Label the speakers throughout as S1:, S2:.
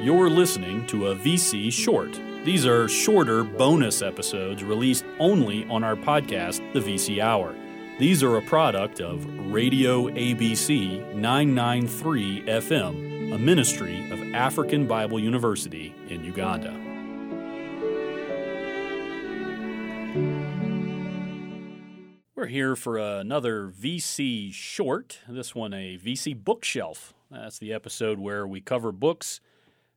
S1: You're listening to a VC short. These are shorter bonus episodes released only on our podcast, The VC Hour. These are a product of Radio ABC 993 FM, a ministry of African Bible University in Uganda. We're here for another VC short, this one a VC bookshelf. That's the episode where we cover books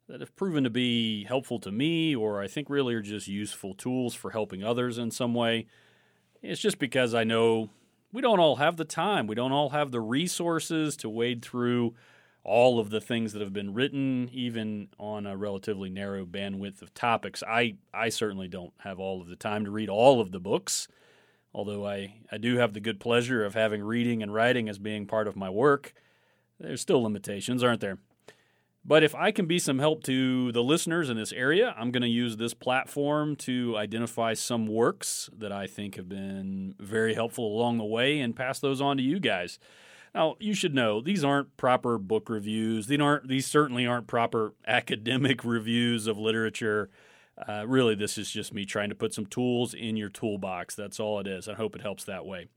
S1: that have proven to be helpful to me or I think really are just useful tools for helping others in some way. It's just because I know we don't all have the time, we don't all have the resources to wade through all of the things that have been written, even on a relatively narrow bandwidth of topics. I, I certainly don't have all of the time to read all of the books, although I, I do have the good pleasure of having reading and writing as being part of my work. There's still limitations, aren't there? But if I can be some help to the listeners in this area, I'm going to use this platform to identify some works that I think have been very helpful along the way and pass those on to you guys. Now, you should know these aren't proper book reviews. These aren't these certainly aren't proper academic reviews of literature. Uh, really, this is just me trying to put some tools in your toolbox. That's all it is. I hope it helps that way.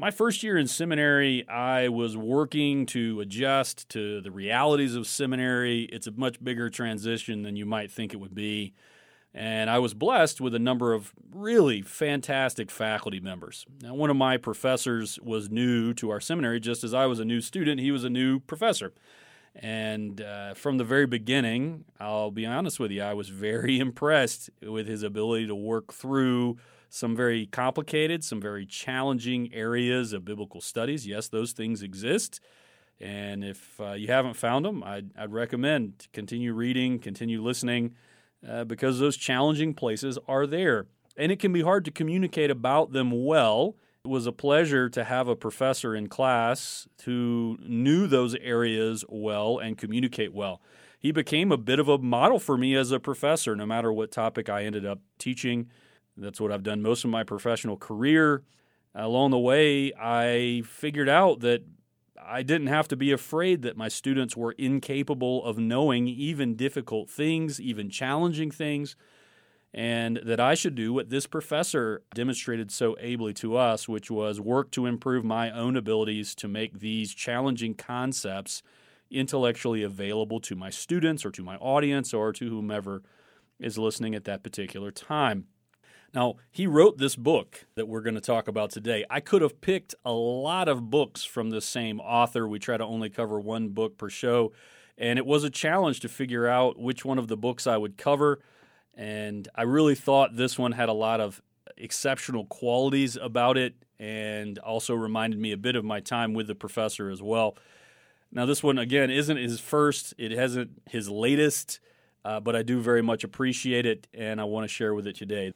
S1: My first year in seminary, I was working to adjust to the realities of seminary. It's a much bigger transition than you might think it would be. And I was blessed with a number of really fantastic faculty members. Now, one of my professors was new to our seminary, just as I was a new student, he was a new professor. And uh, from the very beginning, I'll be honest with you, I was very impressed with his ability to work through some very complicated, some very challenging areas of biblical studies. Yes, those things exist. And if uh, you haven't found them, I'd, I'd, recommend continue reading, continue listening, uh, because those challenging places are there. And it can be hard to communicate about them well. It was a pleasure to have a professor in class who knew those areas well and communicate well. He became a bit of a model for me as a professor, no matter what topic I ended up teaching. That's what I've done most of my professional career. Along the way, I figured out that I didn't have to be afraid that my students were incapable of knowing even difficult things, even challenging things, and that I should do what this professor demonstrated so ably to us, which was work to improve my own abilities to make these challenging concepts intellectually available to my students or to my audience or to whomever is listening at that particular time. Now, he wrote this book that we're going to talk about today. I could have picked a lot of books from the same author. We try to only cover one book per show, and it was a challenge to figure out which one of the books I would cover. And I really thought this one had a lot of exceptional qualities about it and also reminded me a bit of my time with the professor as well. Now, this one, again, isn't his first, it hasn't his latest, uh, but I do very much appreciate it and I want to share with it today.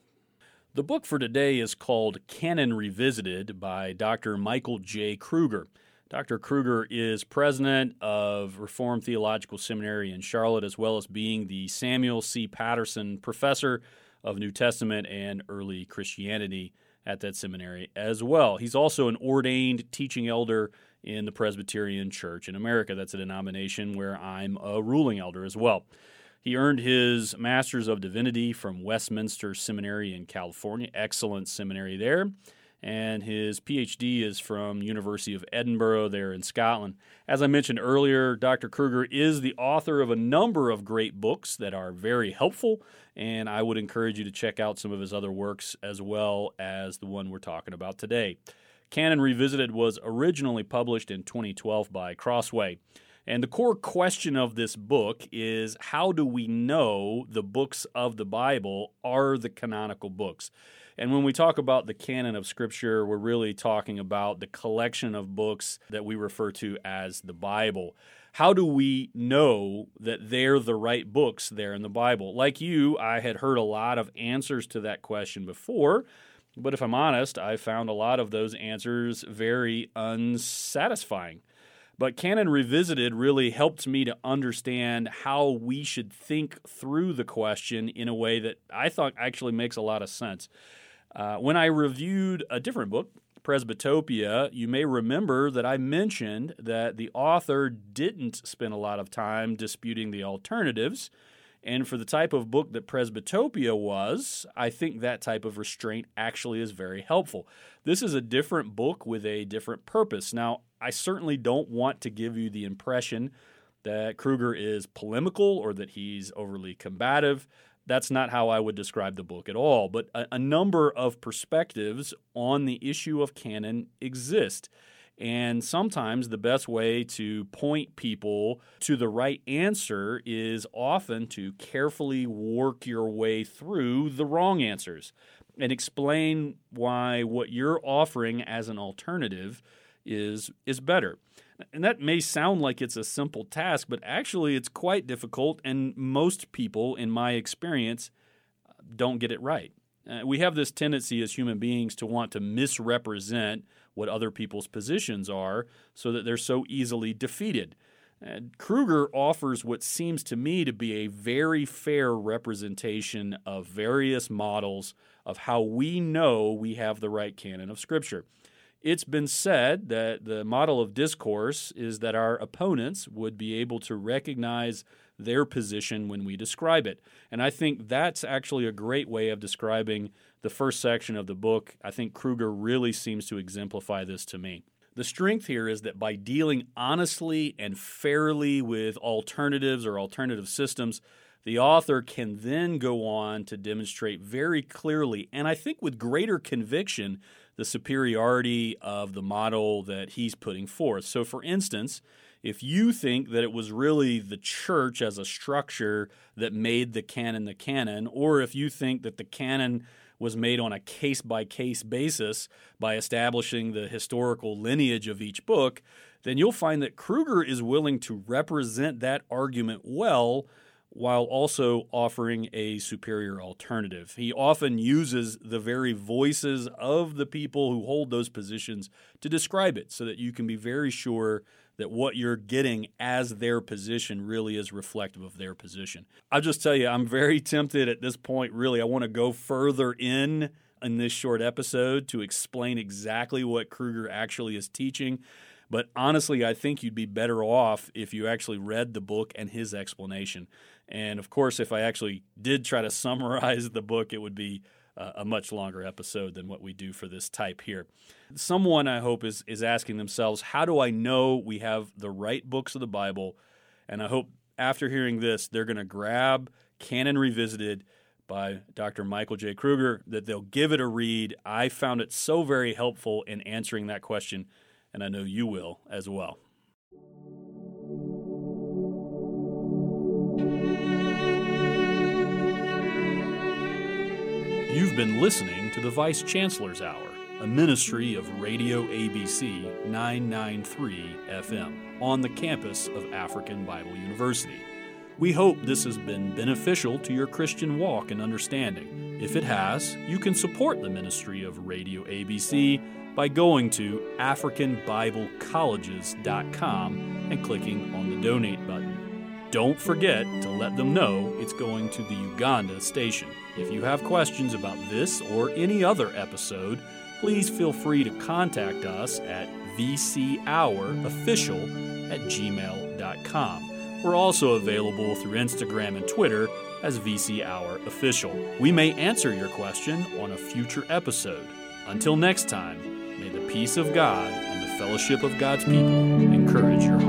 S1: The book for today is called Canon Revisited by Dr. Michael J. Kruger. Dr. Kruger is president of Reformed Theological Seminary in Charlotte, as well as being the Samuel C. Patterson Professor of New Testament and Early Christianity at that seminary as well. He's also an ordained teaching elder in the Presbyterian Church in America. That's a denomination where I'm a ruling elder as well. He earned his Master's of Divinity from Westminster Seminary in California, excellent seminary there. And his PhD is from University of Edinburgh there in Scotland. As I mentioned earlier, Dr. Kruger is the author of a number of great books that are very helpful, and I would encourage you to check out some of his other works as well as the one we're talking about today. Canon Revisited was originally published in 2012 by Crossway. And the core question of this book is how do we know the books of the Bible are the canonical books? And when we talk about the canon of Scripture, we're really talking about the collection of books that we refer to as the Bible. How do we know that they're the right books there in the Bible? Like you, I had heard a lot of answers to that question before, but if I'm honest, I found a lot of those answers very unsatisfying. But Canon Revisited really helped me to understand how we should think through the question in a way that I thought actually makes a lot of sense. Uh, when I reviewed a different book Presbytopia, you may remember that I mentioned that the author didn't spend a lot of time disputing the alternatives. And for the type of book that Presbytopia was, I think that type of restraint actually is very helpful. This is a different book with a different purpose. Now, I certainly don't want to give you the impression that Kruger is polemical or that he's overly combative. That's not how I would describe the book at all. But a, a number of perspectives on the issue of canon exist. And sometimes the best way to point people to the right answer is often to carefully work your way through the wrong answers and explain why what you're offering as an alternative is is better. And that may sound like it's a simple task, but actually it's quite difficult, and most people, in my experience, don't get it right. Uh, we have this tendency as human beings to want to misrepresent what other people's positions are so that they're so easily defeated. Kruger offers what seems to me to be a very fair representation of various models of how we know we have the right canon of Scripture. It's been said that the model of discourse is that our opponents would be able to recognize their position when we describe it. And I think that's actually a great way of describing the first section of the book. I think Kruger really seems to exemplify this to me. The strength here is that by dealing honestly and fairly with alternatives or alternative systems, the author can then go on to demonstrate very clearly, and I think with greater conviction, the superiority of the model that he's putting forth. So, for instance, if you think that it was really the church as a structure that made the canon the canon, or if you think that the canon was made on a case by case basis by establishing the historical lineage of each book, then you'll find that Kruger is willing to represent that argument well while also offering a superior alternative. He often uses the very voices of the people who hold those positions to describe it so that you can be very sure that what you're getting as their position really is reflective of their position. I'll just tell you, I'm very tempted at this point, really. I want to go further in in this short episode to explain exactly what Kruger actually is teaching. But honestly, I think you'd be better off if you actually read the book and his explanation. And of course, if I actually did try to summarize the book, it would be a much longer episode than what we do for this type here. Someone I hope is is asking themselves, how do I know we have the right books of the Bible? And I hope after hearing this, they're going to grab Canon Revisited by Dr. Michael J. Kruger, that they'll give it a read. I found it so very helpful in answering that question, and I know you will as well. You've been listening to the Vice Chancellor's Hour, a ministry of Radio ABC 993 FM on the campus of African Bible University. We hope this has been beneficial to your Christian walk and understanding. If it has, you can support the ministry of Radio ABC by going to AfricanBibleColleges.com and clicking on the donate button. Don't forget to let them know it's going to the Uganda station. If you have questions about this or any other episode, please feel free to contact us at vchourofficial at gmail.com. We're also available through Instagram and Twitter as VC Hour Official. We may answer your question on a future episode. Until next time, may the peace of God and the fellowship of God's people encourage your.